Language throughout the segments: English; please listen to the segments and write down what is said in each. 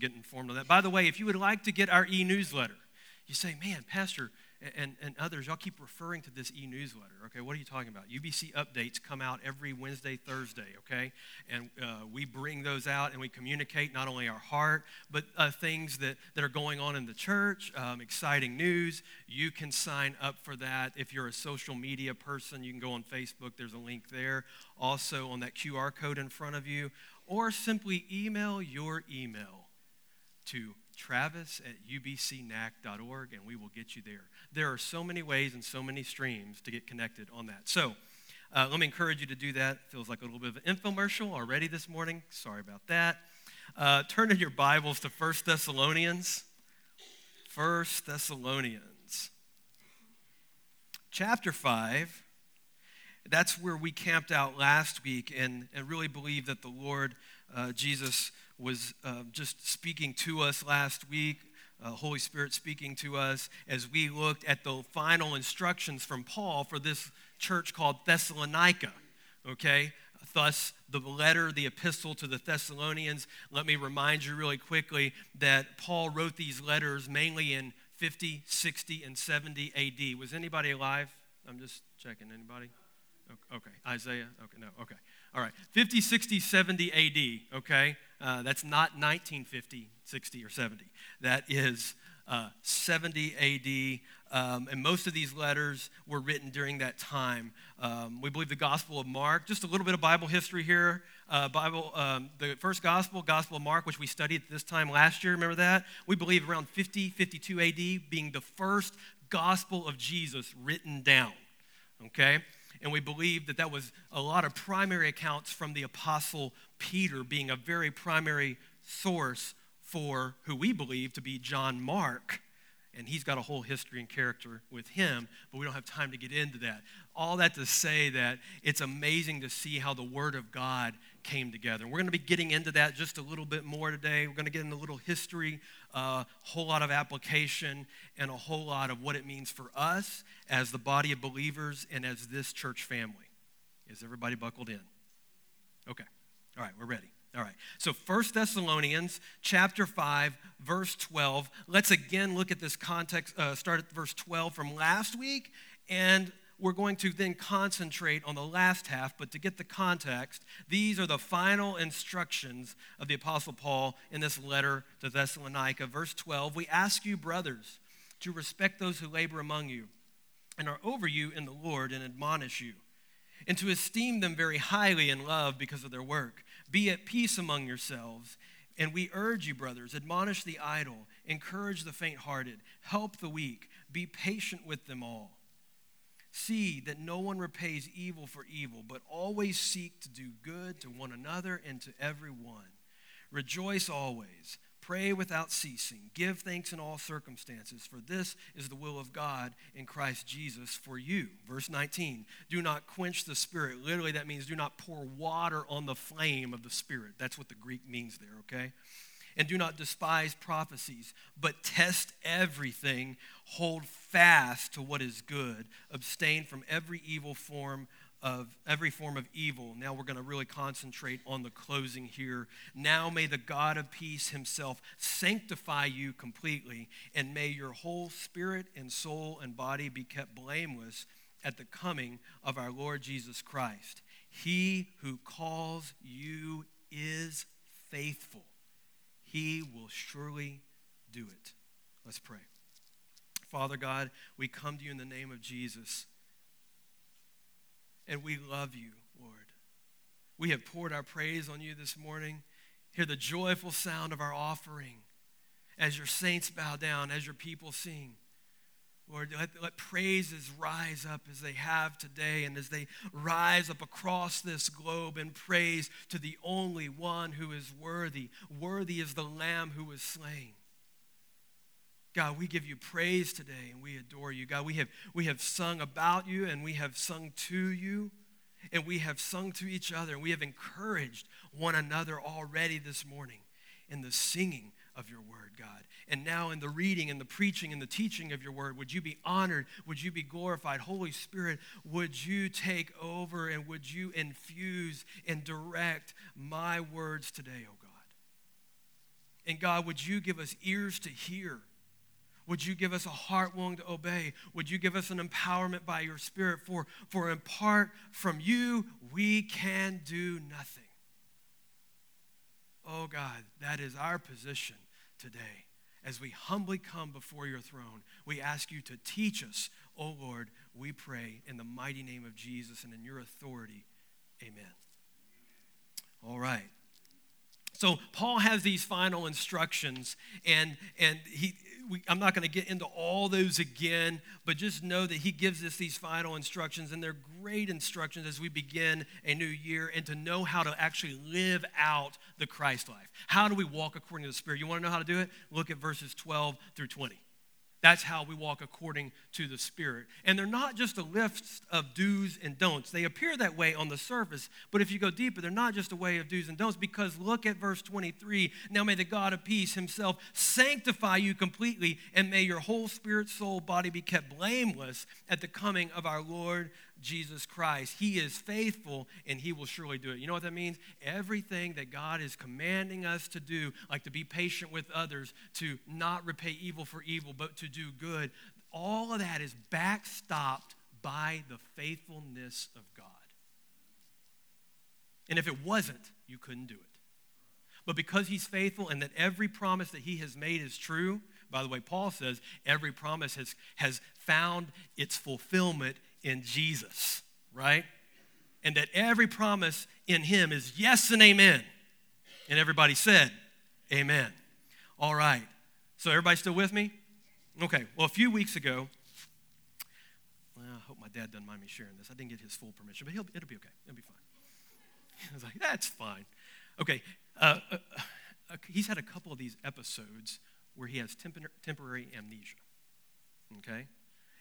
get informed on that. By the way, if you would like to get our e newsletter, you say, man, Pastor, and, and others, y'all keep referring to this e newsletter. Okay, what are you talking about? UBC updates come out every Wednesday, Thursday, okay? And uh, we bring those out and we communicate not only our heart, but uh, things that, that are going on in the church, um, exciting news. You can sign up for that. If you're a social media person, you can go on Facebook, there's a link there. Also on that QR code in front of you, or simply email your email to travis at ubcnac.org and we will get you there. There are so many ways and so many streams to get connected on that. So uh, let me encourage you to do that. Feels like a little bit of an infomercial already this morning. Sorry about that. Uh, turn in your Bibles to 1 Thessalonians. 1 Thessalonians. Chapter 5. That's where we camped out last week and, and really believe that the Lord uh, Jesus was uh, just speaking to us last week, uh, Holy Spirit speaking to us as we looked at the final instructions from Paul for this church called Thessalonica. Okay? Thus, the letter, the epistle to the Thessalonians. Let me remind you really quickly that Paul wrote these letters mainly in 50, 60, and 70 AD. Was anybody alive? I'm just checking. Anybody? Okay. Isaiah? Okay, no. Okay. All right. 50, 60, 70 AD. Okay. Uh, that's not 1950, 60, or 70. That is uh, 70 AD. Um, and most of these letters were written during that time. Um, we believe the Gospel of Mark, just a little bit of Bible history here. Uh, Bible, um, the first Gospel, Gospel of Mark, which we studied this time last year, remember that? We believe around 50, 52 AD being the first Gospel of Jesus written down. Okay? And we believe that that was a lot of primary accounts from the Apostle Peter being a very primary source for who we believe to be John Mark. And he's got a whole history and character with him, but we don't have time to get into that. All that to say that it's amazing to see how the Word of God came together. And we're going to be getting into that just a little bit more today. We're going to get into a little history, a uh, whole lot of application, and a whole lot of what it means for us as the body of believers and as this church family. Is everybody buckled in? Okay. All right, we're ready. All right. So First Thessalonians chapter 5 verse 12. Let's again look at this context uh, start at verse 12 from last week and we're going to then concentrate on the last half, but to get the context, these are the final instructions of the Apostle Paul in this letter to Thessalonica. Verse 12 We ask you, brothers, to respect those who labor among you and are over you in the Lord and admonish you, and to esteem them very highly in love because of their work. Be at peace among yourselves. And we urge you, brothers, admonish the idle, encourage the faint hearted, help the weak, be patient with them all. See that no one repays evil for evil, but always seek to do good to one another and to everyone. Rejoice always. Pray without ceasing. Give thanks in all circumstances, for this is the will of God in Christ Jesus for you. Verse 19 Do not quench the Spirit. Literally, that means do not pour water on the flame of the Spirit. That's what the Greek means there, okay? And do not despise prophecies, but test everything. Hold fast to what is good. Abstain from every evil form of every form of evil. Now we're going to really concentrate on the closing here. Now may the God of peace himself sanctify you completely, and may your whole spirit and soul and body be kept blameless at the coming of our Lord Jesus Christ. He who calls you is faithful, he will surely do it. Let's pray. Father God, we come to you in the name of Jesus. And we love you, Lord. We have poured our praise on you this morning. Hear the joyful sound of our offering as your saints bow down, as your people sing. Lord, let, let, praises rise up as they have today and as they rise up across this globe in praise to the only one who is worthy. Worthy is the Lamb who was slain. God, we give you praise today and we adore you. God, we have, we have sung about you and we have sung to you and we have sung to each other and we have encouraged one another already this morning in the singing of your word, God. And now in the reading and the preaching and the teaching of your word, would you be honored? Would you be glorified? Holy Spirit, would you take over and would you infuse and direct my words today, oh God? And God, would you give us ears to hear? Would you give us a heart willing to obey? Would you give us an empowerment by your Spirit? For, for apart from you, we can do nothing. Oh God, that is our position today. As we humbly come before your throne, we ask you to teach us, oh Lord, we pray in the mighty name of Jesus and in your authority. Amen. All right. So Paul has these final instructions, and and he. We, I'm not going to get into all those again, but just know that he gives us these final instructions, and they're great instructions as we begin a new year and to know how to actually live out the Christ life. How do we walk according to the Spirit? You want to know how to do it? Look at verses 12 through 20. That's how we walk according to the Spirit. And they're not just a list of do's and don'ts. They appear that way on the surface, but if you go deeper, they're not just a way of do's and don'ts because look at verse 23. Now may the God of peace himself sanctify you completely, and may your whole spirit, soul, body be kept blameless at the coming of our Lord Jesus Christ. He is faithful and he will surely do it. You know what that means? Everything that God is commanding us to do, like to be patient with others, to not repay evil for evil, but to do good, all of that is backstopped by the faithfulness of God. And if it wasn't, you couldn't do it. But because he's faithful and that every promise that he has made is true, by the way, Paul says every promise has, has found its fulfillment in Jesus, right? And that every promise in him is yes and amen. And everybody said, Amen. All right. So, everybody still with me? Okay. Well, a few weeks ago, well, I hope my dad doesn't mind me sharing this. I didn't get his full permission, but he'll, it'll be okay. It'll be fine. I was like, that's fine. Okay. Uh, uh, uh, he's had a couple of these episodes where he has tempor- temporary amnesia. Okay?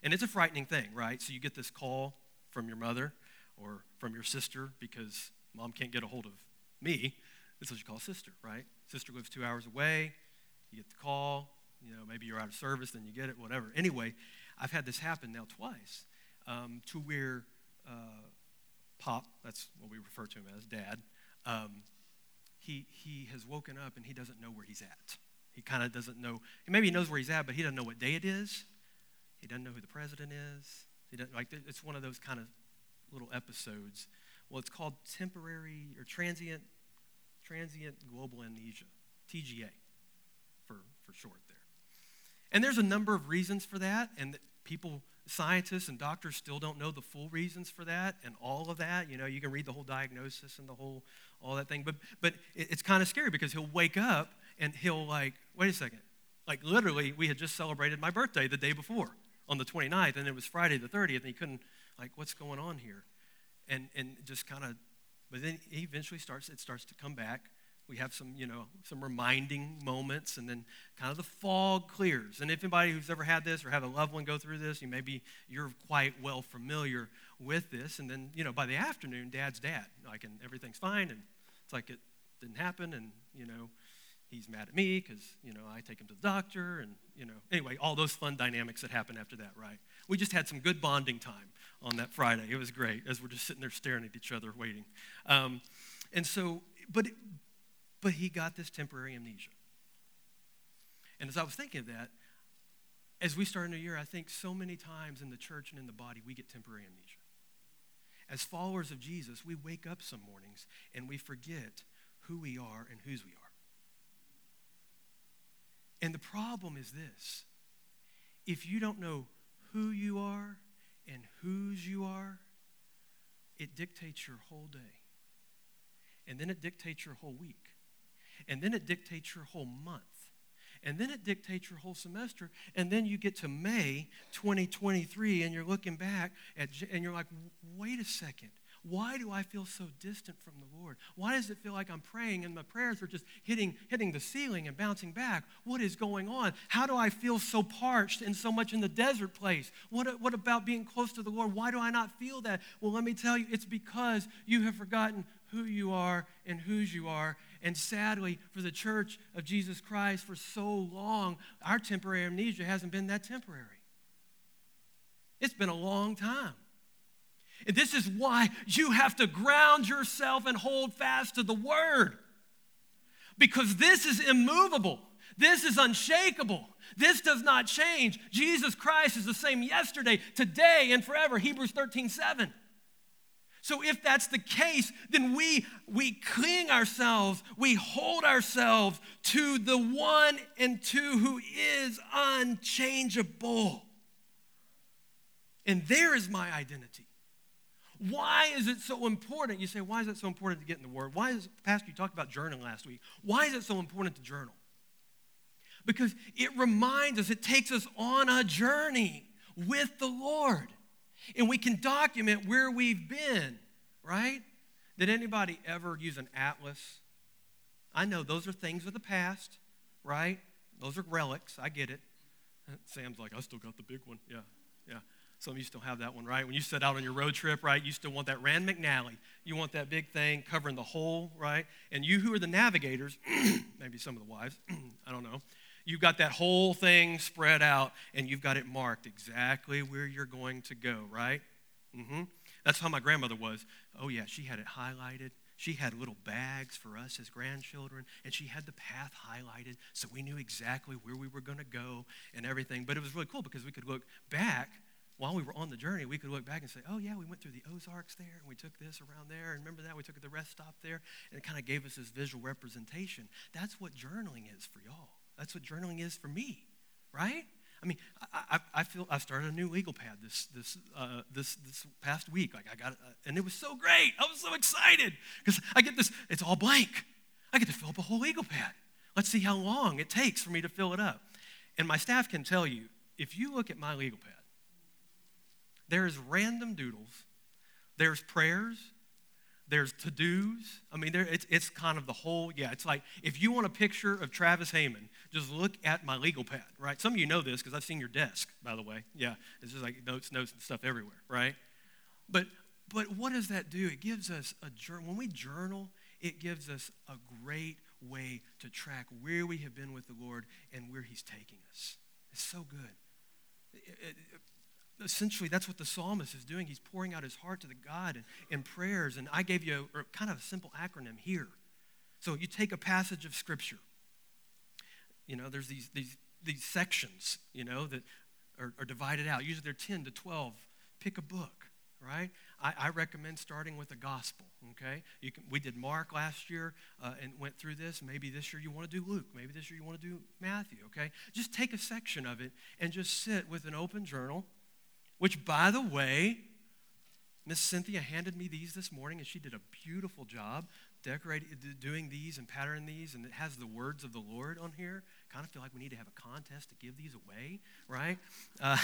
And it's a frightening thing, right? So you get this call from your mother or from your sister because mom can't get a hold of me. That's what you call sister, right? Sister lives two hours away. You get the call. You know, maybe you're out of service, then you get it, whatever. Anyway, I've had this happen now twice um, to where uh, Pop, that's what we refer to him as, Dad, um, he, he has woken up and he doesn't know where he's at. He kind of doesn't know, maybe he knows where he's at, but he doesn't know what day it is. He doesn't know who the president is. He doesn't, like, it's one of those kind of little episodes. Well, it's called temporary or transient, transient global amnesia, TGA for, for short there. And there's a number of reasons for that, and that people, scientists and doctors still don't know the full reasons for that and all of that. You know, you can read the whole diagnosis and the whole, all that thing. But, but it's kind of scary because he'll wake up and he'll like, wait a second. Like literally, we had just celebrated my birthday the day before on the 29th, and it was Friday the 30th, and he couldn't, like, what's going on here? And, and just kind of, but then he eventually starts, it starts to come back. We have some, you know, some reminding moments, and then kind of the fog clears. And if anybody who's ever had this or have a loved one go through this, you maybe you're quite well familiar with this. And then, you know, by the afternoon, dad's dad, like, and everything's fine, and it's like it didn't happen, and, you know, he's mad at me because you know i take him to the doctor and you know anyway all those fun dynamics that happen after that right? We just had some good bonding time on that friday. It was great as we're just sitting there staring at each other waiting. Um, and so but but he got this temporary amnesia. And as i was thinking of that as we start a new year i think so many times in the church and in the body we get temporary amnesia. As followers of jesus we wake up some mornings and we forget who we are and whose we are and the problem is this if you don't know who you are and whose you are, it dictates your whole day. And then it dictates your whole week. And then it dictates your whole month. And then it dictates your whole semester. And then you get to May 2023 and you're looking back at, and you're like, wait a second. Why do I feel so distant from the Lord? Why does it feel like I'm praying and my prayers are just hitting, hitting the ceiling and bouncing back? What is going on? How do I feel so parched and so much in the desert place? What, what about being close to the Lord? Why do I not feel that? Well, let me tell you, it's because you have forgotten who you are and whose you are. And sadly, for the church of Jesus Christ, for so long, our temporary amnesia hasn't been that temporary. It's been a long time. And this is why you have to ground yourself and hold fast to the word. because this is immovable. This is unshakable. This does not change. Jesus Christ is the same yesterday, today, and forever. Hebrews 13 7. So if that's the case, then we we cling ourselves, we hold ourselves to the one and two who is unchangeable. And there is my identity. Why is it so important? You say, why is it so important to get in the Word? Why is, Pastor, you talked about journaling last week. Why is it so important to journal? Because it reminds us, it takes us on a journey with the Lord. And we can document where we've been, right? Did anybody ever use an atlas? I know those are things of the past, right? Those are relics. I get it. Sam's like, I still got the big one. Yeah, yeah. Some of you still have that one, right? When you set out on your road trip, right, you still want that Rand McNally. You want that big thing covering the whole, right? And you who are the navigators, maybe some of the wives, I don't know, you've got that whole thing spread out and you've got it marked exactly where you're going to go, right? Mm-hmm. That's how my grandmother was. Oh, yeah, she had it highlighted. She had little bags for us as grandchildren, and she had the path highlighted so we knew exactly where we were going to go and everything. But it was really cool because we could look back while we were on the journey, we could look back and say, oh, yeah, we went through the Ozarks there, and we took this around there, and remember that? We took the rest stop there, and it kind of gave us this visual representation. That's what journaling is for y'all. That's what journaling is for me, right? I mean, I, I, I feel I started a new legal pad this this uh, this this past week. Like I got, uh, and it was so great. I was so excited because I get this. It's all blank. I get to fill up a whole legal pad. Let's see how long it takes for me to fill it up. And my staff can tell you if you look at my legal pad there's random doodles, there's prayers, there's to dos. I mean, there, it's, it's kind of the whole, yeah, it's like if you want a picture of Travis Heyman, just look at my legal pad, right? Some of you know this because I've seen your desk, by the way. Yeah, it's just like notes, notes, and stuff everywhere, right? But, but what does that do? It gives us a journal. When we journal, it gives us a great way to track where we have been with the Lord and where He's taking us. It's so good. It, it, essentially that's what the psalmist is doing. He's pouring out his heart to the God in, prayers. And I gave you a, kind of a simple acronym here. So you take a passage of scripture. You know, there's these these these sections, you know, that are, are divided out. Usually they're 10 to 12. Pick a book, right? I, I recommend starting with the gospel, okay? You can, we did Mark last year uh, and went through this. Maybe this year you want to do Luke. Maybe this year you want to do Matthew, okay? Just take a section of it and just sit with an open journal which, by the way, Miss Cynthia handed me these this morning, and she did a beautiful job decorating, doing these and patterning these, and it has the words of the Lord on here. Kind of feel like we need to have a contest to give these away, right? Uh,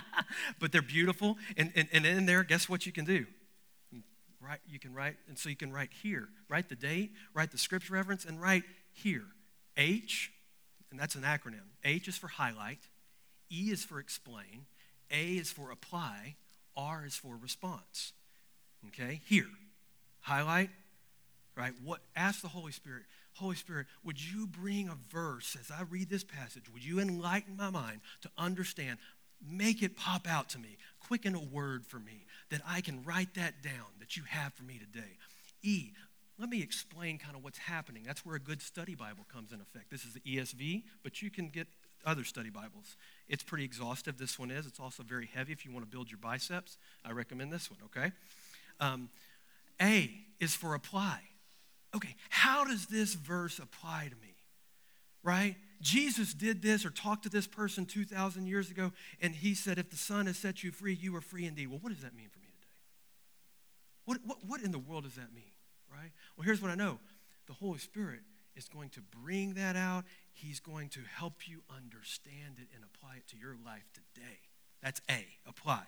but they're beautiful, and, and, and in there, guess what you can do? Right, you can write, and so you can write here, write the date, write the scripture reference, and write here. H, and that's an acronym. H is for highlight, E is for explain, a is for apply, R is for response. Okay? Here. Highlight, right? What ask the Holy Spirit, Holy Spirit, would you bring a verse as I read this passage? Would you enlighten my mind to understand? Make it pop out to me. Quicken a word for me that I can write that down that you have for me today. E, let me explain kind of what's happening. That's where a good study Bible comes in effect. This is the ESV, but you can get other study Bibles. It's pretty exhaustive, this one is. It's also very heavy if you want to build your biceps. I recommend this one, okay? Um, A is for apply. Okay, how does this verse apply to me? Right? Jesus did this or talked to this person 2,000 years ago, and he said, If the Son has set you free, you are free indeed. Well, what does that mean for me today? What, what, what in the world does that mean? Right? Well, here's what I know the Holy Spirit is going to bring that out. He's going to help you understand it and apply it to your life today. That's A, apply.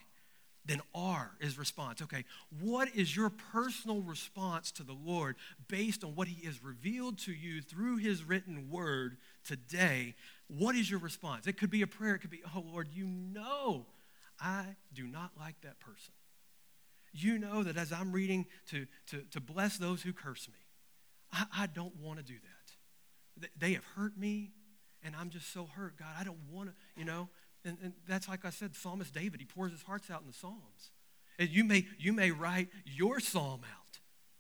Then R is response. Okay, what is your personal response to the Lord based on what He has revealed to you through His written word today? What is your response? It could be a prayer. It could be, oh Lord, you know I do not like that person. You know that as I'm reading to, to, to bless those who curse me, I, I don't want to do that. They have hurt me, and I'm just so hurt. God, I don't want to, you know. And, and that's like I said, Psalmist David, he pours his hearts out in the Psalms. And you may, you may write your psalm out.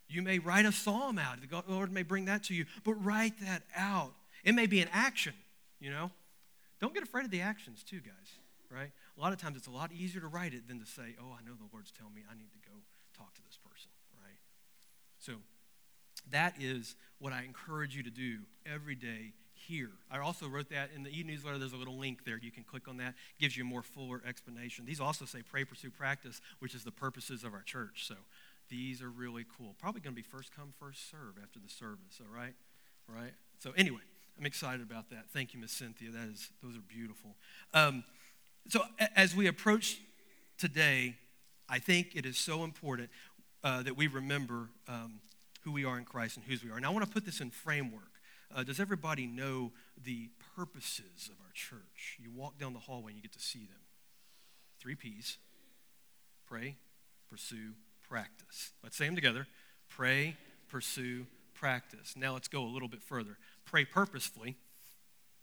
You may write a psalm out. The Lord may bring that to you, but write that out. It may be an action, you know. Don't get afraid of the actions, too, guys, right? A lot of times it's a lot easier to write it than to say, oh, I know the Lord's telling me I need to go talk to this person, right? So that is what I encourage you to do every day here. I also wrote that in the e-newsletter. There's a little link there. You can click on that. It gives you a more fuller explanation. These also say pray, pursue, practice, which is the purposes of our church. So these are really cool. Probably going to be first come, first serve after the service. All right, right. So anyway, I'm excited about that. Thank you, Miss Cynthia. That is those are beautiful. Um, so as we approach today, I think it is so important uh, that we remember um, who we are in Christ and whose we are. And I want to put this in framework. Uh, does everybody know the purposes of our church? You walk down the hallway and you get to see them. Three P's pray, pursue, practice. Let's say them together pray, pursue, practice. Now let's go a little bit further. Pray purposefully.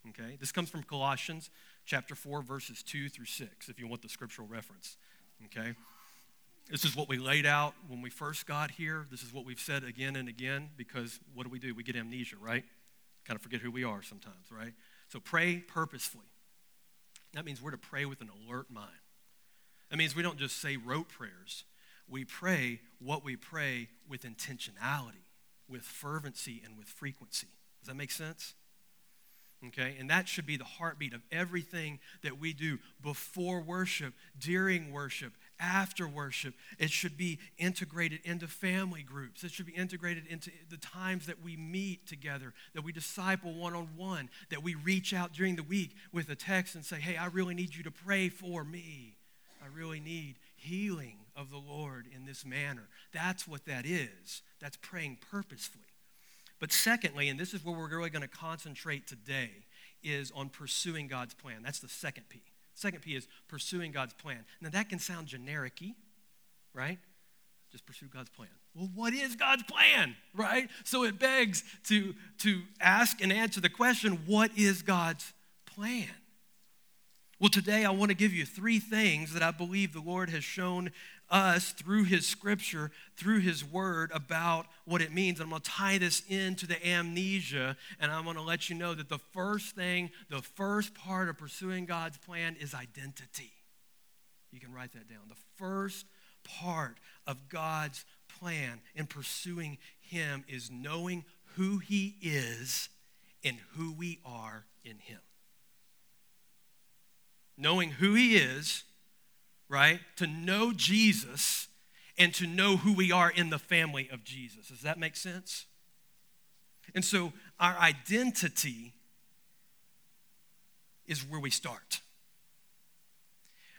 Okay, this comes from Colossians chapter 4, verses 2 through 6, if you want the scriptural reference. Okay? This is what we laid out when we first got here. This is what we've said again and again because what do we do? We get amnesia, right? Kind of forget who we are sometimes, right? So pray purposefully. That means we're to pray with an alert mind. That means we don't just say rote prayers. We pray what we pray with intentionality, with fervency, and with frequency. Does that make sense? Okay, and that should be the heartbeat of everything that we do before worship, during worship, after worship. It should be integrated into family groups. It should be integrated into the times that we meet together, that we disciple one on one, that we reach out during the week with a text and say, Hey, I really need you to pray for me. I really need healing of the Lord in this manner. That's what that is. That's praying purposefully. But secondly, and this is where we're really going to concentrate today, is on pursuing God's plan. That's the second P. Second P is pursuing God's plan. Now that can sound generic right? Just pursue God's plan. Well, what is God's plan, right? So it begs to, to ask and answer the question what is God's plan? Well, today I want to give you three things that I believe the Lord has shown us through his scripture, through his word about what it means. I'm going to tie this into the amnesia, and I'm going to let you know that the first thing, the first part of pursuing God's plan is identity. You can write that down. The first part of God's plan in pursuing him is knowing who he is and who we are in him. Knowing who he is right? To know Jesus and to know who we are in the family of Jesus. Does that make sense? And so our identity is where we start.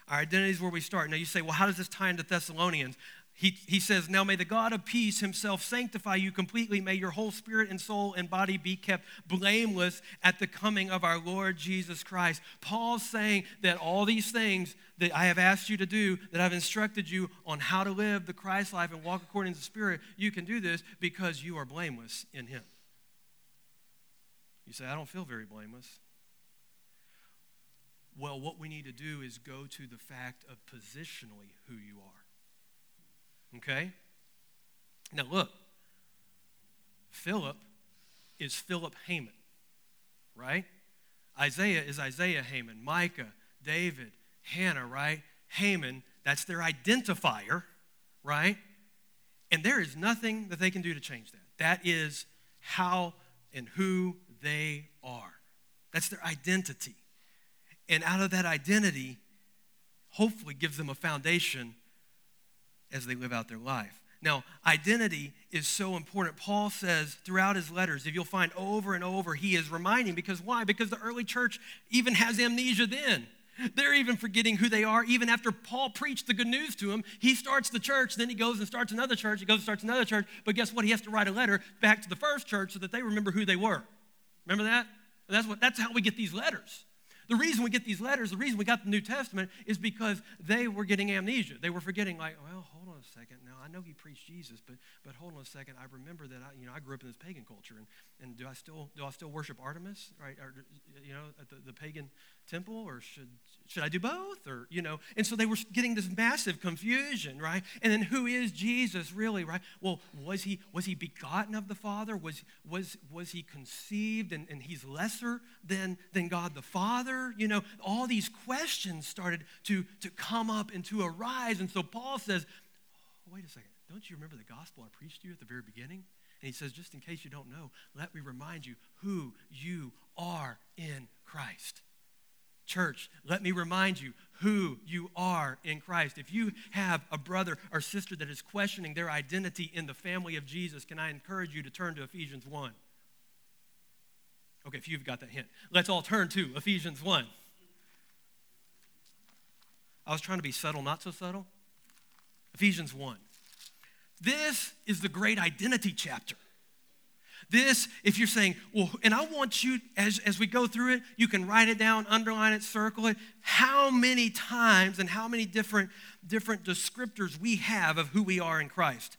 Our identity is where we start. Now you say, well, how does this tie into Thessalonians? He, he says, Now may the God of peace himself sanctify you completely. May your whole spirit and soul and body be kept blameless at the coming of our Lord Jesus Christ. Paul's saying that all these things that I have asked you to do, that I've instructed you on how to live the Christ life and walk according to the Spirit, you can do this because you are blameless in Him. You say, I don't feel very blameless. Well, what we need to do is go to the fact of positionally who you are. Okay? Now look, Philip is Philip Haman, right? Isaiah is Isaiah Haman, Micah, David, Hannah, right? Haman, that's their identifier, right? And there is nothing that they can do to change that. That is how and who they are. That's their identity. And out of that identity, hopefully gives them a foundation as they live out their life. Now, identity is so important. Paul says throughout his letters, if you'll find over and over, he is reminding because why? Because the early church even has amnesia then. They're even forgetting who they are. Even after Paul preached the good news to them, he starts the church, then he goes and starts another church, he goes and starts another church. But guess what? He has to write a letter back to the first church so that they remember who they were. Remember that? That's, what, that's how we get these letters. The reason we get these letters, the reason we got the New Testament is because they were getting amnesia. They were forgetting, like, well, on a second. Now, I know he preached Jesus, but, but hold on a second. I remember that I, you know, I grew up in this pagan culture, and, and do, I still, do I still worship Artemis, right, or, you know, at the, the pagan temple, or should, should I do both, or, you know? And so they were getting this massive confusion, right? And then who is Jesus really, right? Well, was he, was he begotten of the Father? Was, was, was he conceived and, and he's lesser than, than God the Father? You know, all these questions started to, to come up and to arise. And so Paul says, oh, wait a second, don't you remember the gospel I preached to you at the very beginning? And he says, just in case you don't know, let me remind you who you are in Christ. Church, let me remind you who you are in Christ. If you have a brother or sister that is questioning their identity in the family of Jesus, can I encourage you to turn to Ephesians 1? Okay, if you've got that hint, let's all turn to Ephesians 1. I was trying to be subtle, not so subtle. Ephesians 1. This is the great identity chapter. This, if you're saying, well, and I want you, as, as we go through it, you can write it down, underline it, circle it. How many times and how many different, different descriptors we have of who we are in Christ.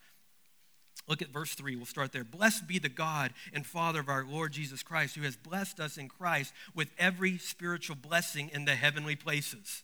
Look at verse 3. We'll start there. Blessed be the God and Father of our Lord Jesus Christ, who has blessed us in Christ with every spiritual blessing in the heavenly places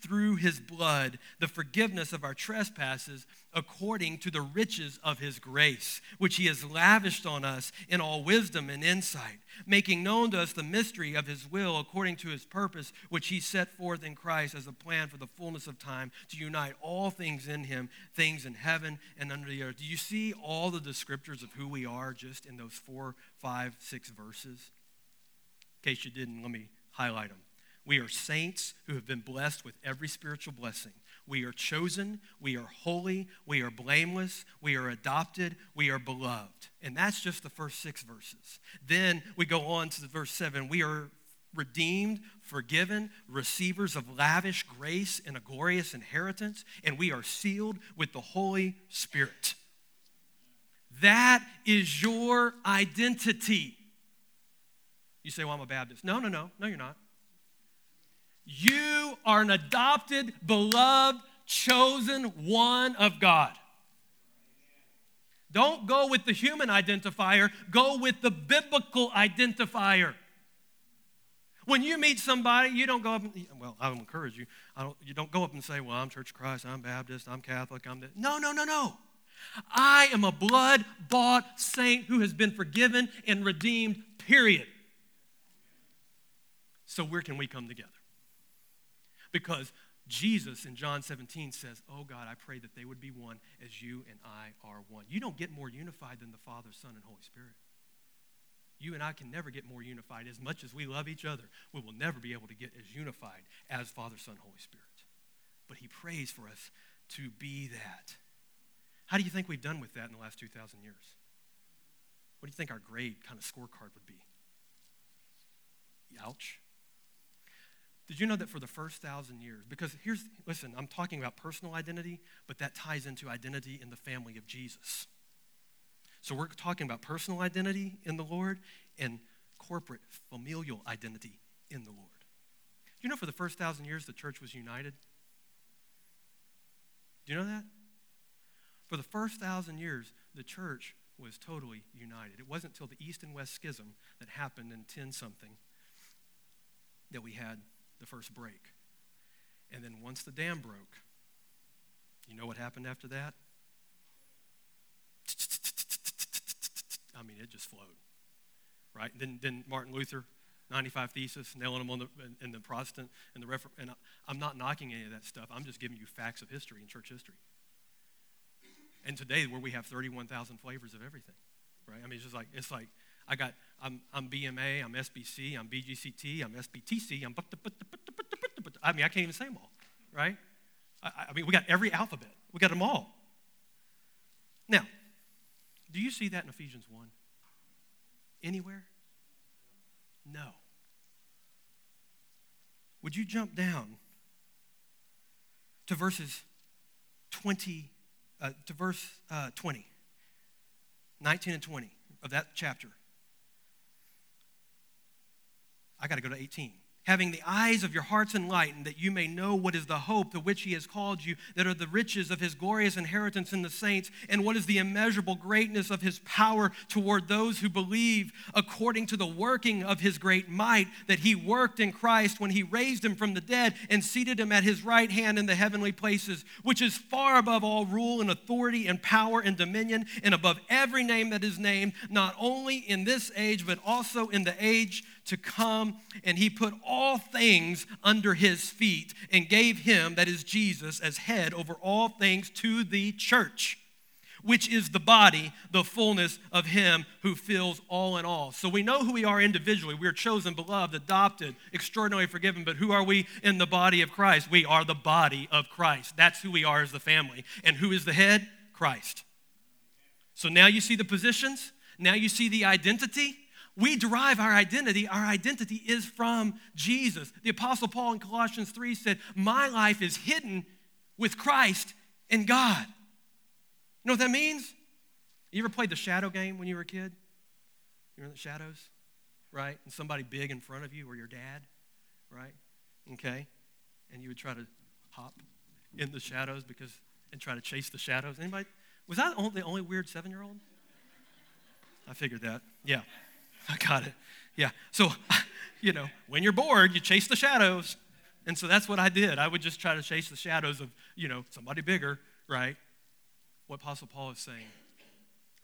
through his blood, the forgiveness of our trespasses according to the riches of his grace, which he has lavished on us in all wisdom and insight, making known to us the mystery of his will according to his purpose, which he set forth in Christ as a plan for the fullness of time to unite all things in him, things in heaven and under the earth. Do you see all the descriptors of who we are just in those four, five, six verses? In case you didn't, let me highlight them. We are saints who have been blessed with every spiritual blessing. We are chosen, we are holy, we are blameless, we are adopted, we are beloved. And that's just the first six verses. Then we go on to the verse seven. We are redeemed, forgiven, receivers of lavish grace and a glorious inheritance, and we are sealed with the Holy Spirit. That is your identity. You say, Well, I'm a Baptist. No, no, no. No, you're not. You are an adopted, beloved, chosen one of God. Don't go with the human identifier, go with the biblical identifier. When you meet somebody, you don't go up and, well, I will encourage you, don't, you don't go up and say, well, I'm Church of Christ, I'm Baptist, I'm Catholic, I'm this. No, no, no, no. I am a blood bought saint who has been forgiven and redeemed, period. So, where can we come together? Because Jesus in John 17 says, Oh God, I pray that they would be one as you and I are one. You don't get more unified than the Father, Son, and Holy Spirit. You and I can never get more unified. As much as we love each other, we will never be able to get as unified as Father, Son, Holy Spirit. But He prays for us to be that. How do you think we've done with that in the last 2,000 years? What do you think our grade kind of scorecard would be? Ouch. Did you know that for the first thousand years, because here's, listen, I'm talking about personal identity, but that ties into identity in the family of Jesus. So we're talking about personal identity in the Lord and corporate familial identity in the Lord. Do you know for the first thousand years the church was united? Do you know that? For the first thousand years, the church was totally united. It wasn't until the East and West schism that happened in 10 something that we had the first break. And then once the dam broke, you know what happened after that? I mean, it just flowed, right? Then, then Martin Luther, 95 Thesis, nailing them on the, in, the Protestant and the Refer- and I, I'm not knocking any of that stuff. I'm just giving you facts of history and church history. And today, where we have 31,000 flavors of everything, right? I mean, it's just like, it's like, I got, I'm, I'm BMA, I'm SBC, I'm BGCT, I'm SBTC, I'm, I mean, I can't even say them all, right? I, I mean, we got every alphabet, we got them all. Now, do you see that in Ephesians 1? Anywhere? No. would you jump down to verses 20, uh, to verse uh, 20, 19 and 20 of that chapter? I got to go to 18 having the eyes of your hearts enlightened, that you may know what is the hope to which he has called you, that are the riches of his glorious inheritance in the saints, and what is the immeasurable greatness of his power toward those who believe, according to the working of his great might, that he worked in Christ when he raised him from the dead and seated him at his right hand in the heavenly places, which is far above all rule and authority and power and dominion, and above every name that is named, not only in this age, but also in the age to come, and he put all things under his feet and gave him, that is Jesus, as head over all things to the church, which is the body, the fullness of him who fills all in all. So we know who we are individually. We are chosen, beloved, adopted, extraordinarily forgiven, but who are we in the body of Christ? We are the body of Christ. That's who we are as the family. And who is the head? Christ. So now you see the positions, now you see the identity we derive our identity. Our identity is from Jesus. The Apostle Paul in Colossians 3 said, My life is hidden with Christ in God. You know what that means? You ever played the shadow game when you were a kid? You're in the shadows, right? And somebody big in front of you, or your dad, right? Okay? And you would try to hop in the shadows because and try to chase the shadows. Anybody? Was that the only weird seven year old? I figured that. Yeah. I got it. Yeah. So, you know, when you're bored, you chase the shadows. And so that's what I did. I would just try to chase the shadows of, you know, somebody bigger, right? What Apostle Paul is saying.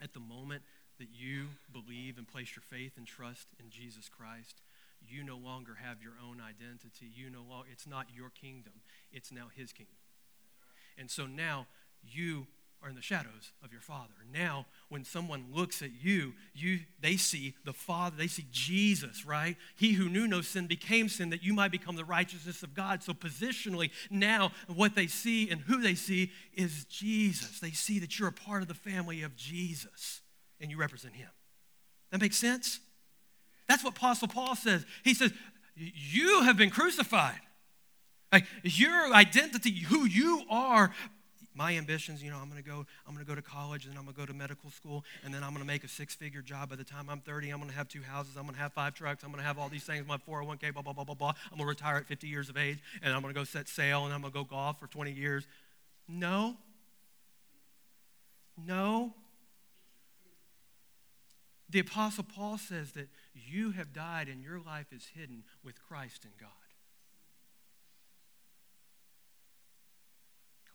At the moment that you believe and place your faith and trust in Jesus Christ, you no longer have your own identity. You no longer, it's not your kingdom, it's now his kingdom. And so now you are in the shadows of your father. Now, when someone looks at you, you they see the Father, they see Jesus, right? He who knew no sin became sin that you might become the righteousness of God. So positionally, now what they see and who they see is Jesus. They see that you're a part of the family of Jesus and you represent him. That makes sense? That's what Apostle Paul says. He says, You have been crucified. Like your identity, who you are, my ambitions, you know, I'm going to go, I'm going to go to college, and then I'm going to go to medical school, and then I'm going to make a six-figure job by the time I'm 30. I'm going to have two houses. I'm going to have five trucks. I'm going to have all these things. My 401k, blah blah blah blah blah. I'm going to retire at 50 years of age, and I'm going to go set sail, and I'm going to go golf for 20 years. No. No. The Apostle Paul says that you have died and your life is hidden with Christ in God.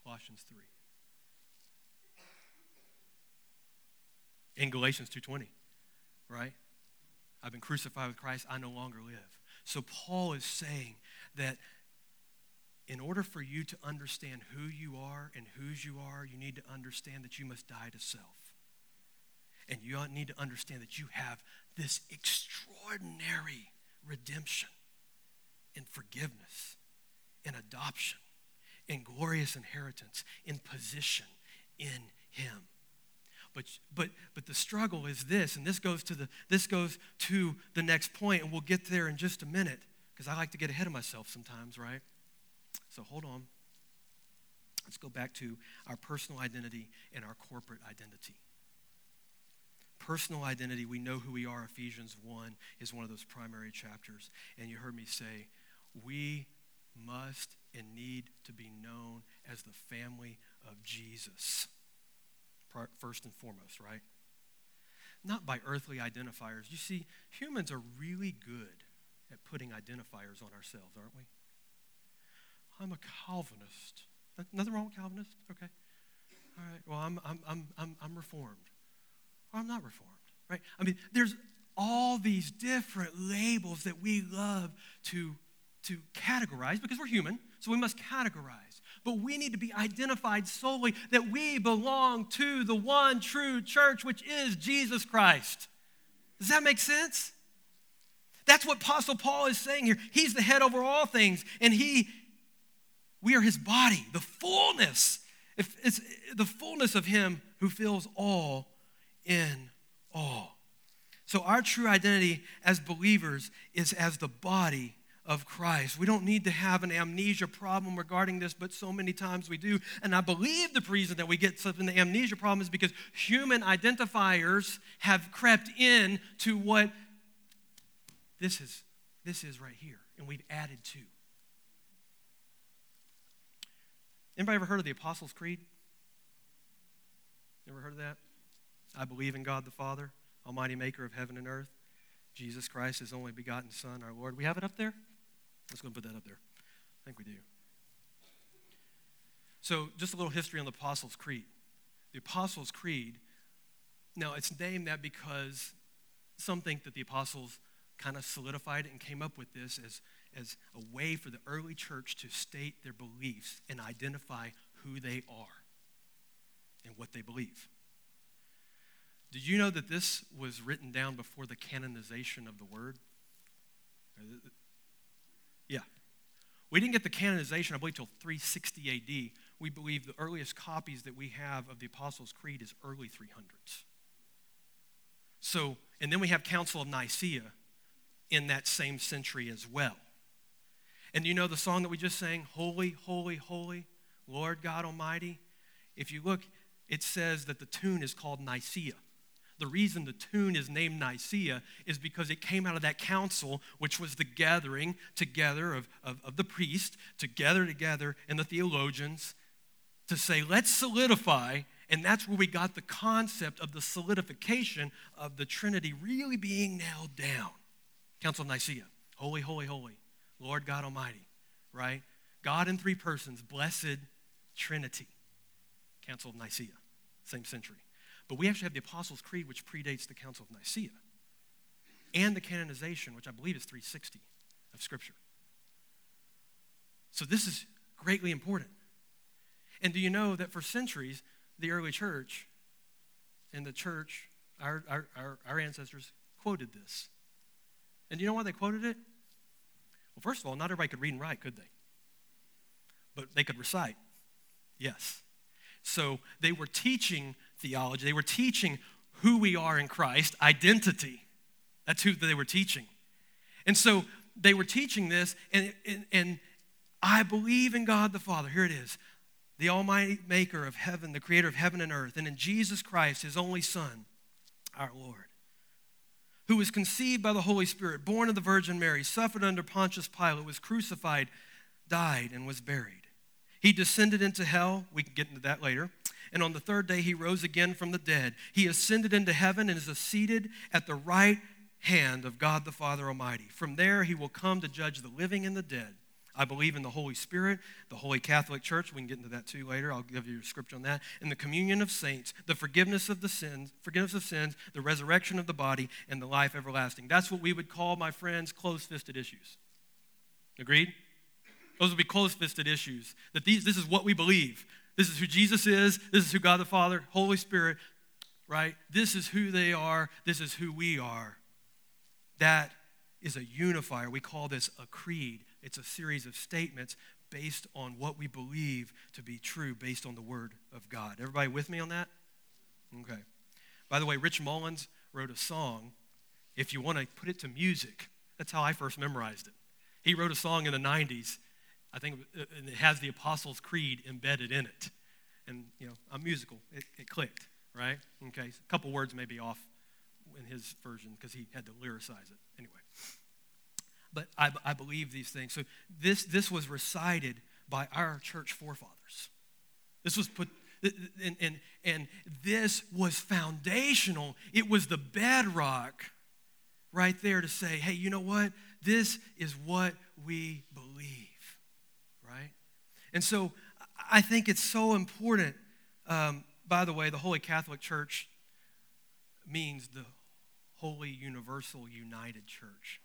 Colossians 3. In Galatians 2:20, right? I've been crucified with Christ, I no longer live. So Paul is saying that in order for you to understand who you are and whose you are, you need to understand that you must die to self. And you need to understand that you have this extraordinary redemption and forgiveness and adoption in glorious inheritance, in position in Him. But, but, but the struggle is this, and this goes to the, this goes to the next point, and we'll get there in just a minute, because I like to get ahead of myself sometimes, right? So hold on. Let's go back to our personal identity and our corporate identity. Personal identity, we know who we are. Ephesians 1 is one of those primary chapters. And you heard me say, we must and need to be known as the family of Jesus. First and foremost, right? Not by earthly identifiers. You see, humans are really good at putting identifiers on ourselves, aren't we? I'm a Calvinist. Nothing wrong with Calvinist? Okay. All right. Well, I'm, I'm, I'm, I'm, I'm reformed. Or I'm not reformed, right? I mean, there's all these different labels that we love to to categorize because we're human, so we must categorize. But we need to be identified solely that we belong to the one true church, which is Jesus Christ. Does that make sense? That's what Apostle Paul is saying here. He's the head over all things, and he, we are his body, the fullness. It's the fullness of him who fills all in all. So our true identity as believers is as the body of Christ. We don't need to have an amnesia problem regarding this, but so many times we do. And I believe the reason that we get such an amnesia problem is because human identifiers have crept in to what this is, this is right here, and we've added to. Anybody ever heard of the Apostles' Creed? Ever heard of that? I believe in God the Father, Almighty Maker of heaven and earth, Jesus Christ, His only begotten Son, our Lord. We have it up there? Let's go and put that up there. I think we do. So, just a little history on the Apostles' Creed. The Apostles' Creed, now it's named that because some think that the apostles kind of solidified it and came up with this as, as a way for the early church to state their beliefs and identify who they are and what they believe. Did you know that this was written down before the canonization of the word? We didn't get the canonization, I believe, until 360 AD. We believe the earliest copies that we have of the Apostles' Creed is early 300s. So, and then we have Council of Nicaea in that same century as well. And you know the song that we just sang, Holy, Holy, Holy, Lord God Almighty? If you look, it says that the tune is called Nicaea. The reason the tune is named Nicaea is because it came out of that council, which was the gathering together of, of, of the priest, together together and the theologians to say, let's solidify. And that's where we got the concept of the solidification of the Trinity really being nailed down. Council of Nicaea, holy, holy, holy, Lord God Almighty, right? God in three persons, blessed Trinity. Council of Nicaea, same century. But we actually have the Apostles' Creed, which predates the Council of Nicaea, and the canonization, which I believe is 360 of Scripture. So this is greatly important. And do you know that for centuries, the early church and the church, our, our, our, our ancestors quoted this. And do you know why they quoted it? Well, first of all, not everybody could read and write, could they? But they could recite. Yes. So they were teaching theology. They were teaching who we are in Christ, identity. That's who they were teaching. And so they were teaching this, and, and, and I believe in God the Father. Here it is the Almighty Maker of heaven, the Creator of heaven and earth, and in Jesus Christ, His only Son, our Lord, who was conceived by the Holy Spirit, born of the Virgin Mary, suffered under Pontius Pilate, was crucified, died, and was buried. He descended into hell. We can get into that later and on the third day he rose again from the dead. He ascended into heaven and is seated at the right hand of God the Father Almighty. From there he will come to judge the living and the dead. I believe in the Holy Spirit, the Holy Catholic Church. We can get into that too later. I'll give you a scripture on that. And the communion of saints, the forgiveness of the sins, forgiveness of sins, the resurrection of the body, and the life everlasting. That's what we would call, my friends, close-fisted issues. Agreed? Those would be close-fisted issues. That these, this is what we believe. This is who Jesus is. This is who God the Father, Holy Spirit, right? This is who they are. This is who we are. That is a unifier. We call this a creed. It's a series of statements based on what we believe to be true, based on the Word of God. Everybody with me on that? Okay. By the way, Rich Mullins wrote a song. If you want to put it to music, that's how I first memorized it. He wrote a song in the 90s I think uh, it has the Apostles' Creed embedded in it. And, you know, I'm musical. It, it clicked, right? Okay, a couple words may be off in his version because he had to lyricize it. Anyway. But I, I believe these things. So this, this was recited by our church forefathers. This was put, and, and, and this was foundational. It was the bedrock right there to say, hey, you know what? This is what we believe. And so I think it's so important. Um, by the way, the Holy Catholic Church means the Holy Universal United Church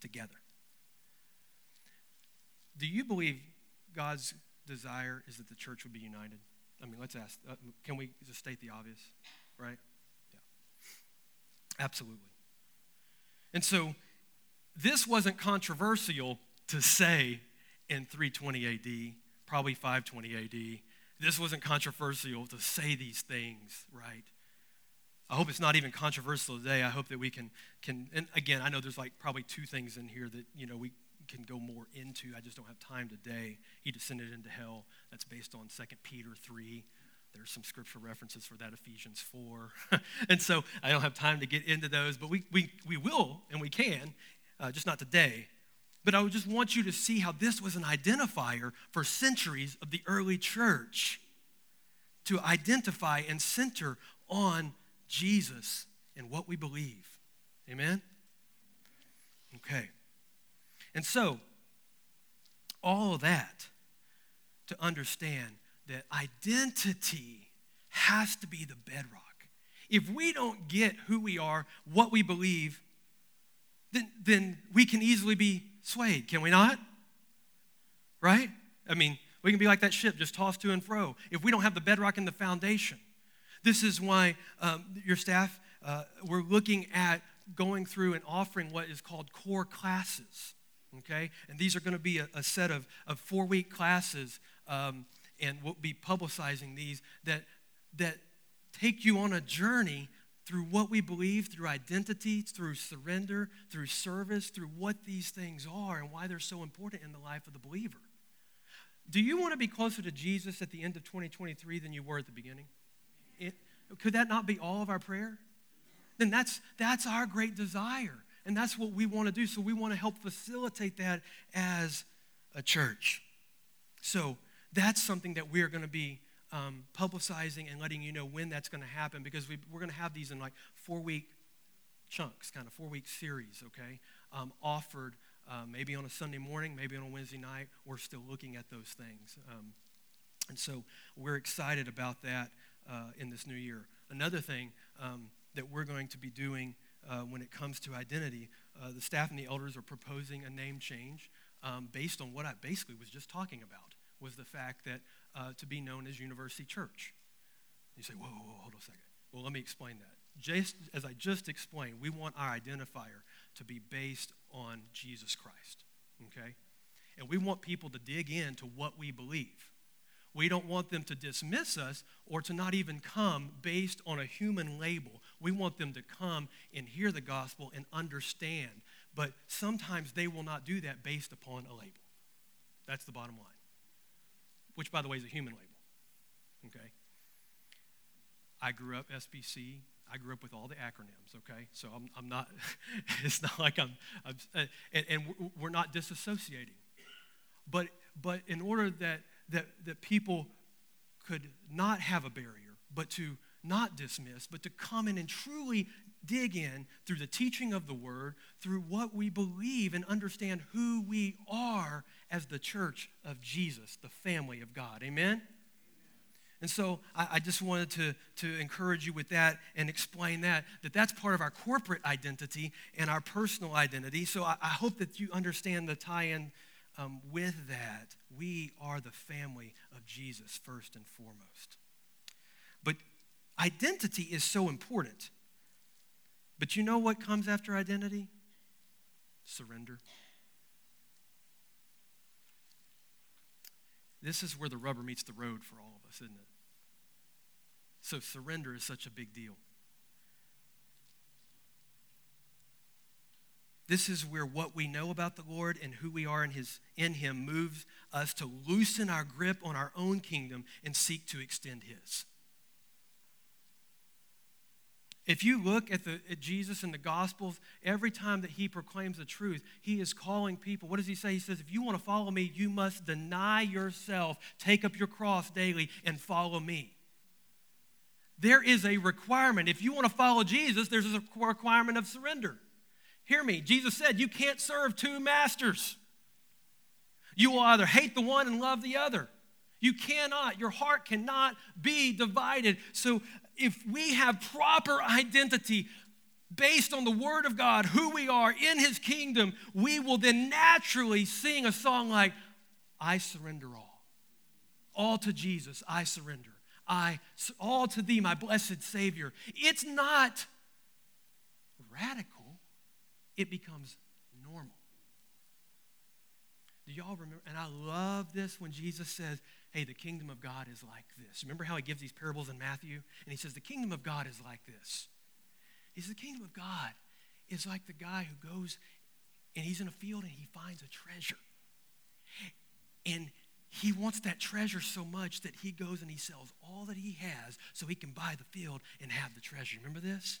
together. Do you believe God's desire is that the church would be united? I mean, let's ask. Uh, can we just state the obvious, right? Yeah. Absolutely. And so this wasn't controversial to say in 320 AD probably 520 AD. This wasn't controversial to say these things, right? I hope it's not even controversial today. I hope that we can, can and again, I know there's like probably two things in here that, you know, we can go more into. I just don't have time today. He descended into hell. That's based on 2 Peter 3. There's some scripture references for that, Ephesians 4. and so I don't have time to get into those, but we, we, we will and we can, uh, just not today. But I just want you to see how this was an identifier for centuries of the early church to identify and center on Jesus and what we believe. Amen? Okay. And so, all of that to understand that identity has to be the bedrock. If we don't get who we are, what we believe, then, then we can easily be swayed, can we not? Right? I mean, we can be like that ship, just tossed to and fro, if we don't have the bedrock and the foundation. This is why um, your staff, uh, we're looking at going through and offering what is called core classes. Okay? And these are going to be a, a set of, of four week classes, um, and we'll be publicizing these that, that take you on a journey through what we believe, through identity, through surrender, through service, through what these things are and why they're so important in the life of the believer. Do you want to be closer to Jesus at the end of 2023 than you were at the beginning? It, could that not be all of our prayer? Then that's, that's our great desire. And that's what we want to do. So we want to help facilitate that as a church. So that's something that we're going to be um, publicizing and letting you know when that's going to happen because we, are going to have these in like four week chunks, kind of four week series, okay? Um, offered uh, maybe on a Sunday morning, maybe on a Wednesday night. We're still looking at those things. Um, and so we're excited about that uh, in this new year. Another thing um, that we're going to be doing uh, when it comes to identity, uh, the staff and the elders are proposing a name change um, based on what I basically was just talking about, was the fact that uh, to be known as University Church. You say, whoa, whoa, hold on a second. Well, let me explain that. Just as I just explained, we want our identifier to be based on Jesus Christ, okay? And we want people to dig into what we believe. We don't want them to dismiss us or to not even come based on a human label. We want them to come and hear the gospel and understand. But sometimes they will not do that based upon a label. That's the bottom line, which, by the way, is a human label. Okay? I grew up SBC. I grew up with all the acronyms, okay? So I'm, I'm not, it's not like I'm, I'm and, and we're not disassociating. But, but in order that that, that people could not have a barrier, but to not dismiss, but to come in and truly dig in through the teaching of the word, through what we believe and understand who we are as the church of Jesus, the family of God. Amen? And so I, I, just wanted to, to encourage you with that and explain that, that that's part of our corporate identity and our personal identity. So I, I hope that you understand the tie in um, with that, we are the family of Jesus first and foremost. But identity is so important. But you know what comes after identity? Surrender. This is where the rubber meets the road for all of us, isn't it? So, surrender is such a big deal. This is where what we know about the Lord and who we are in, his, in Him moves us to loosen our grip on our own kingdom and seek to extend His. If you look at, the, at Jesus in the Gospels, every time that he proclaims the truth, he is calling people. What does he say? He says, If you want to follow me, you must deny yourself, take up your cross daily, and follow me. There is a requirement. If you want to follow Jesus, there's a requirement of surrender. Hear me. Jesus said, You can't serve two masters. You will either hate the one and love the other. You cannot. Your heart cannot be divided. So, if we have proper identity based on the Word of God, who we are in His kingdom, we will then naturally sing a song like, I surrender all. All to Jesus, I surrender. I all to thee, my blessed Savior. It's not radical it becomes normal. Do y'all remember? And I love this when Jesus says, Hey, the kingdom of God is like this. Remember how he gives these parables in Matthew? And he says, The kingdom of God is like this. He says, The kingdom of God is like the guy who goes and he's in a field and he finds a treasure. And he wants that treasure so much that he goes and he sells all that he has so he can buy the field and have the treasure. Remember this?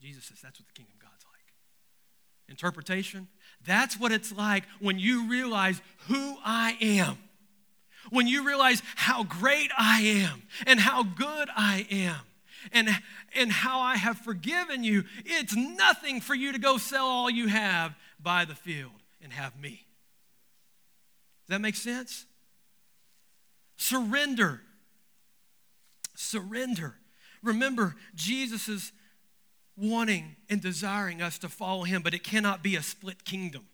Jesus says that's what the kingdom of God's like. Interpretation? That's what it's like when you realize who I am. When you realize how great I am and how good I am and, and how I have forgiven you, it's nothing for you to go sell all you have, buy the field, and have me. Does that make sense? Surrender. Surrender. Remember, Jesus is wanting and desiring us to follow him, but it cannot be a split kingdom.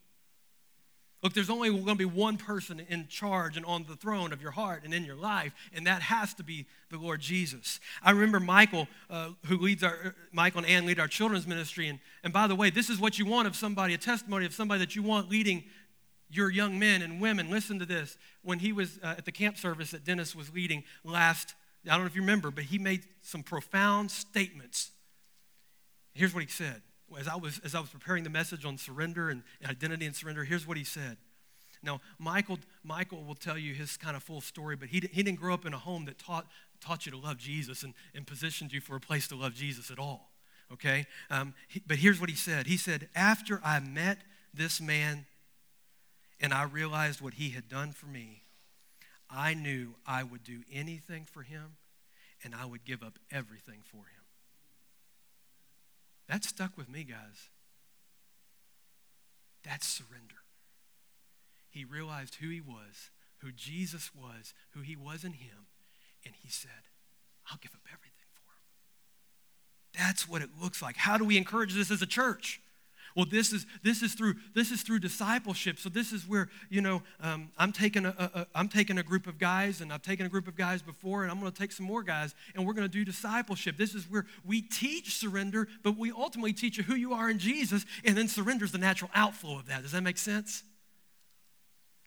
Look, there's only going to be one person in charge and on the throne of your heart and in your life, and that has to be the Lord Jesus. I remember Michael, uh, who leads our, Michael and Ann lead our children's ministry, and, and by the way, this is what you want of somebody, a testimony of somebody that you want leading your young men and women. Listen to this. When he was uh, at the camp service that Dennis was leading last, I don't know if you remember, but he made some profound statements. Here's what he said as I was, as I was preparing the message on surrender and, identity and surrender, here's what he said. Now, Michael, Michael will tell you his kind of full story, but he, he didn't grow up in a home that taught, taught you to love Jesus and, and positioned you for a place to love Jesus at all. Okay? Um, he, but here's what he said He said, After I met this man and I realized what he had done for me, I knew I would do anything for him and I would give up everything for him. That stuck with me, guys. That's surrender. He realized who he was, who Jesus was, who he was in him, and he said, I'll give up everything for him. That's what it looks like. How do we encourage this as a church? Well, this is this is through this is through discipleship. So this is where you know um, I'm taking a, a, I'm taking a group of guys, and I've taken a group of guys before, and I'm going to take some more guys, and we're going to do discipleship. This is where we teach surrender, but we ultimately teach you who you are in Jesus, and then surrender is the natural outflow of that. Does that make sense?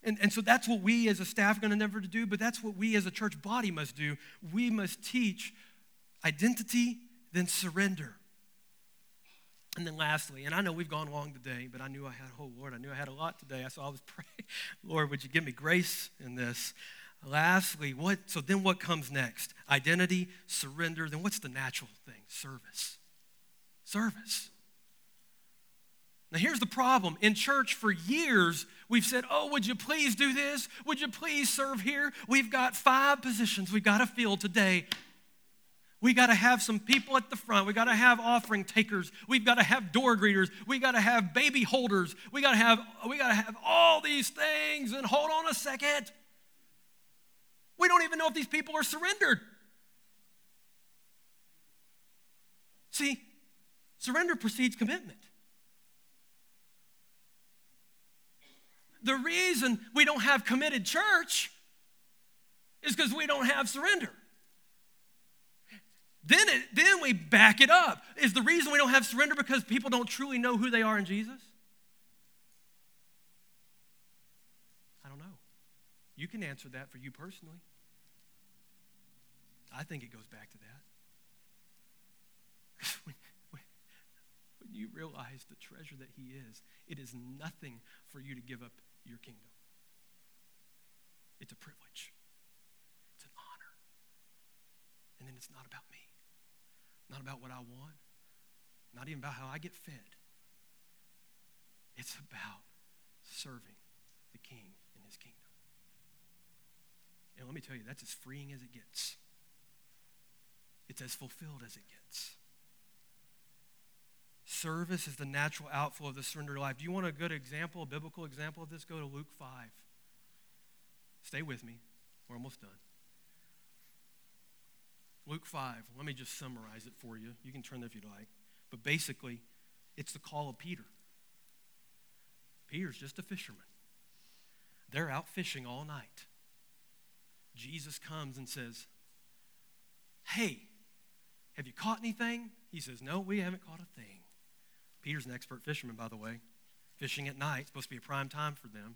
And, and so that's what we as a staff are going to never do, but that's what we as a church body must do. We must teach identity, then surrender. And then lastly, and I know we've gone long today, but I knew I had, oh Lord, I knew I had a lot today. So I was praying, Lord, would you give me grace in this? Lastly, what so then what comes next? Identity, surrender, then what's the natural thing? Service. Service. Now here's the problem. In church for years, we've said, Oh, would you please do this? Would you please serve here? We've got five positions we've got to fill today. We got to have some people at the front. We got to have offering takers. We've got to have door greeters. We got to have baby holders. We got to have we got to have all these things. And hold on a second. We don't even know if these people are surrendered. See, surrender precedes commitment. The reason we don't have committed church is because we don't have surrender. Then, it, then we back it up. Is the reason we don't have surrender because people don't truly know who they are in Jesus? I don't know. You can answer that for you personally. I think it goes back to that. when, when, when you realize the treasure that He is, it is nothing for you to give up your kingdom. It's a privilege, it's an honor. And then it's not about me not about what I want, not even about how I get fed. It's about serving the king in his kingdom. And let me tell you, that's as freeing as it gets. It's as fulfilled as it gets. Service is the natural outflow of the surrendered life. Do you want a good example, a biblical example of this? Go to Luke 5. Stay with me. We're almost done. Luke 5, let me just summarize it for you. You can turn there if you'd like. But basically, it's the call of Peter. Peter's just a fisherman. They're out fishing all night. Jesus comes and says, Hey, have you caught anything? He says, No, we haven't caught a thing. Peter's an expert fisherman, by the way. Fishing at night, supposed to be a prime time for them.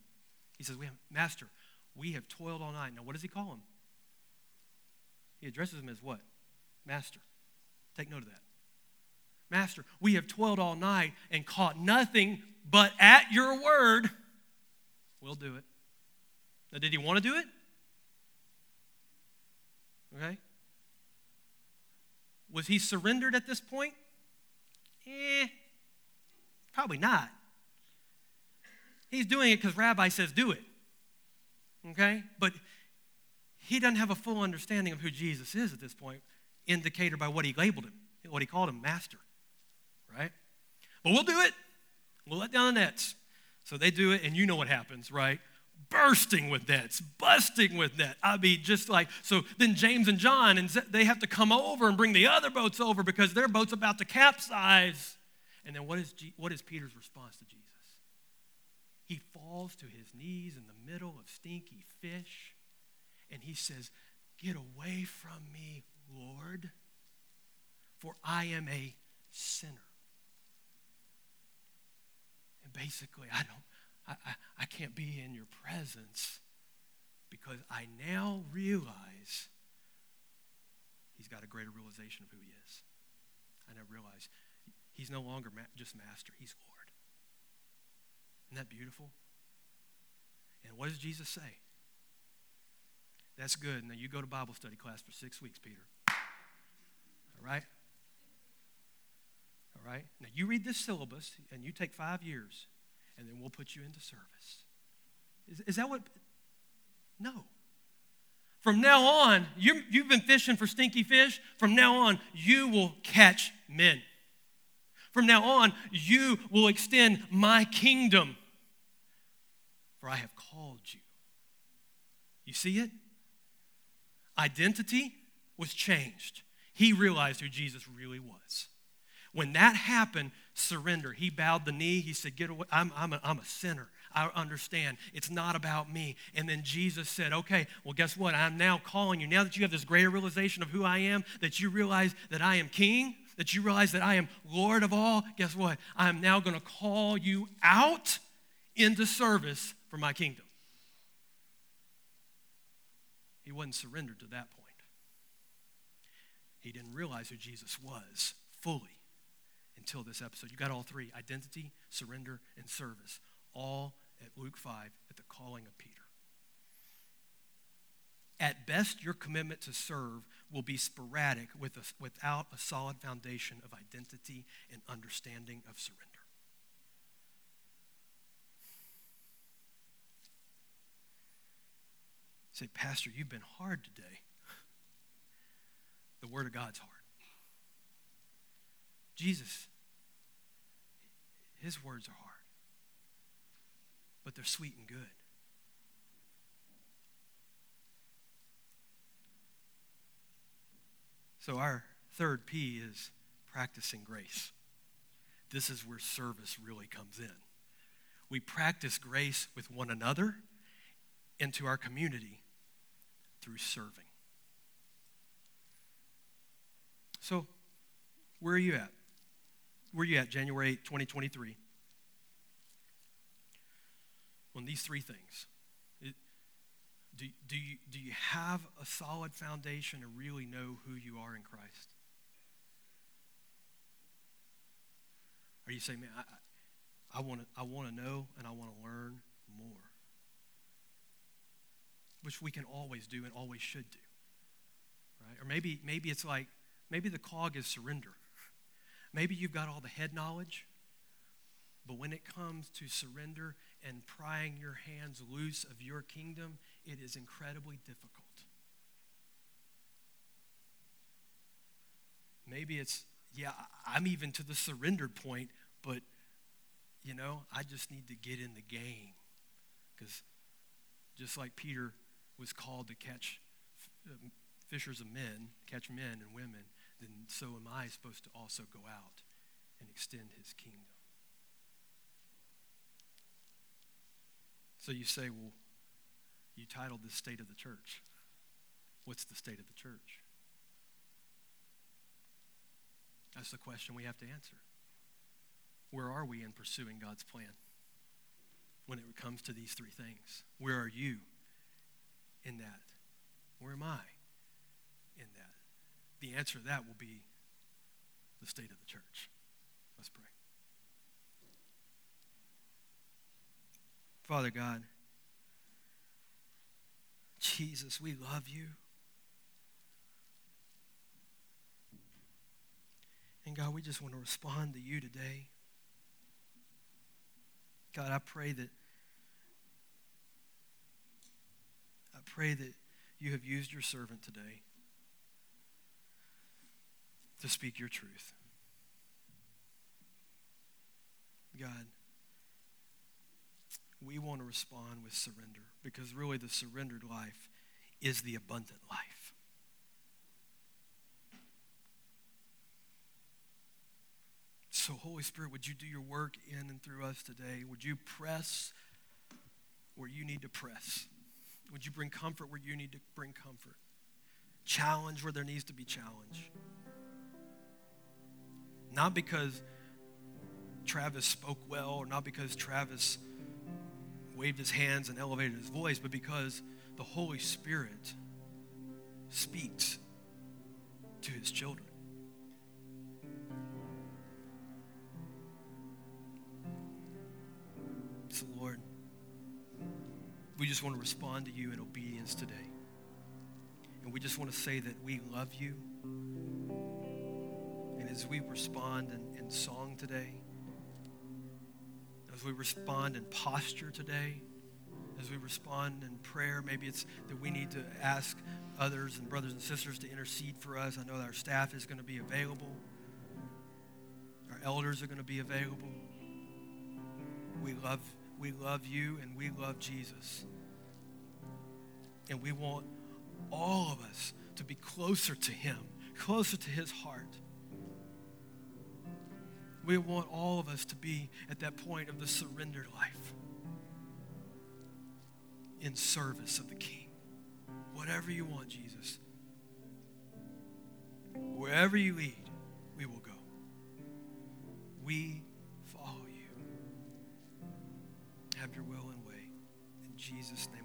He says, we have, Master, we have toiled all night. Now, what does he call him? He addresses him as what? Master. Take note of that. Master, we have toiled all night and caught nothing, but at your word, we'll do it. Now, did he want to do it? Okay. Was he surrendered at this point? Eh, probably not. He's doing it because Rabbi says do it. Okay? But he doesn't have a full understanding of who Jesus is at this point, indicated by what he labeled him, what he called him, master. Right? But we'll do it. We'll let down the nets. So they do it, and you know what happens, right? Bursting with nets, busting with net. I mean, just like, so then James and John, and they have to come over and bring the other boats over because their boat's about to capsize. And then what is, G- what is Peter's response to Jesus? He falls to his knees in the middle of stinky fish, and he says, Get away from me, Lord, for I am a sinner And basically, I don't, I, I, I can't be in your presence because I now realize he's got a greater realization of who he is. I now realize he's no longer ma- just master, he's Lord. Isn't that beautiful? And what does Jesus say? That's good. Now you go to Bible study class for six weeks, Peter. All right? All right? Now you read this syllabus and you take five years and then we'll put you into service. Is, is that what? No. From now on, you, you've been fishing for stinky fish. From now on, you will catch men. From now on, you will extend my kingdom, for I have called you. You see it? Identity was changed. He realized who Jesus really was. When that happened, surrender. He bowed the knee. He said, Get away. I'm, I'm, a, I'm a sinner. I understand. It's not about me. And then Jesus said, Okay, well, guess what? I'm now calling you. Now that you have this greater realization of who I am, that you realize that I am king, that you realize that I am Lord of all, guess what? I'm now going to call you out into service for my kingdom. He wasn't surrendered to that point. He didn't realize who Jesus was fully until this episode. You got all three identity, surrender, and service, all at Luke 5 at the calling of Peter. At best, your commitment to serve will be sporadic with a, without a solid foundation of identity and understanding of surrender. Say, Pastor, you've been hard today. The Word of God's hard. Jesus his words are hard, but they're sweet and good. So, our third P is practicing grace. This is where service really comes in. We practice grace with one another and to our community through serving. So, where are you at? where are you at, January 8, 2023? On these three things. It, do, do, you, do you have a solid foundation to really know who you are in Christ? Are you saying, man, I, I want to I wanna know and I want to learn more? Which we can always do and always should do. Right? Or maybe, maybe it's like, maybe the cog is surrender. Maybe you've got all the head knowledge, but when it comes to surrender and prying your hands loose of your kingdom, it is incredibly difficult. Maybe it's, yeah, I'm even to the surrendered point, but, you know, I just need to get in the game. Because just like Peter was called to catch uh, fishers of men, catch men and women, then so am I supposed to also go out and extend his kingdom. So you say, well, you titled the state of the church. What's the state of the church? That's the question we have to answer. Where are we in pursuing God's plan when it comes to these three things? Where are you in that? Where am I? In that? The answer to that will be the state of the church. Let's pray. Father God, Jesus, we love you. And God, we just want to respond to you today. God, I pray that I pray that you have used your servant today to speak your truth. God, we want to respond with surrender because really the surrendered life is the abundant life. So, Holy Spirit, would you do your work in and through us today? Would you press where you need to press? Would you bring comfort where you need to bring comfort? Challenge where there needs to be challenge. Not because Travis spoke well or not because Travis waved his hands and elevated his voice, but because the Holy Spirit speaks to his children. We just want to respond to you in obedience today. And we just want to say that we love you. And as we respond in, in song today, as we respond in posture today, as we respond in prayer, maybe it's that we need to ask others and brothers and sisters to intercede for us. I know our staff is going to be available, our elders are going to be available. We love, we love you and we love Jesus. And we want all of us to be closer to him, closer to his heart. We want all of us to be at that point of the surrendered life in service of the King. Whatever you want, Jesus. Wherever you lead, we will go. We follow you. Have your will and way. In Jesus' name.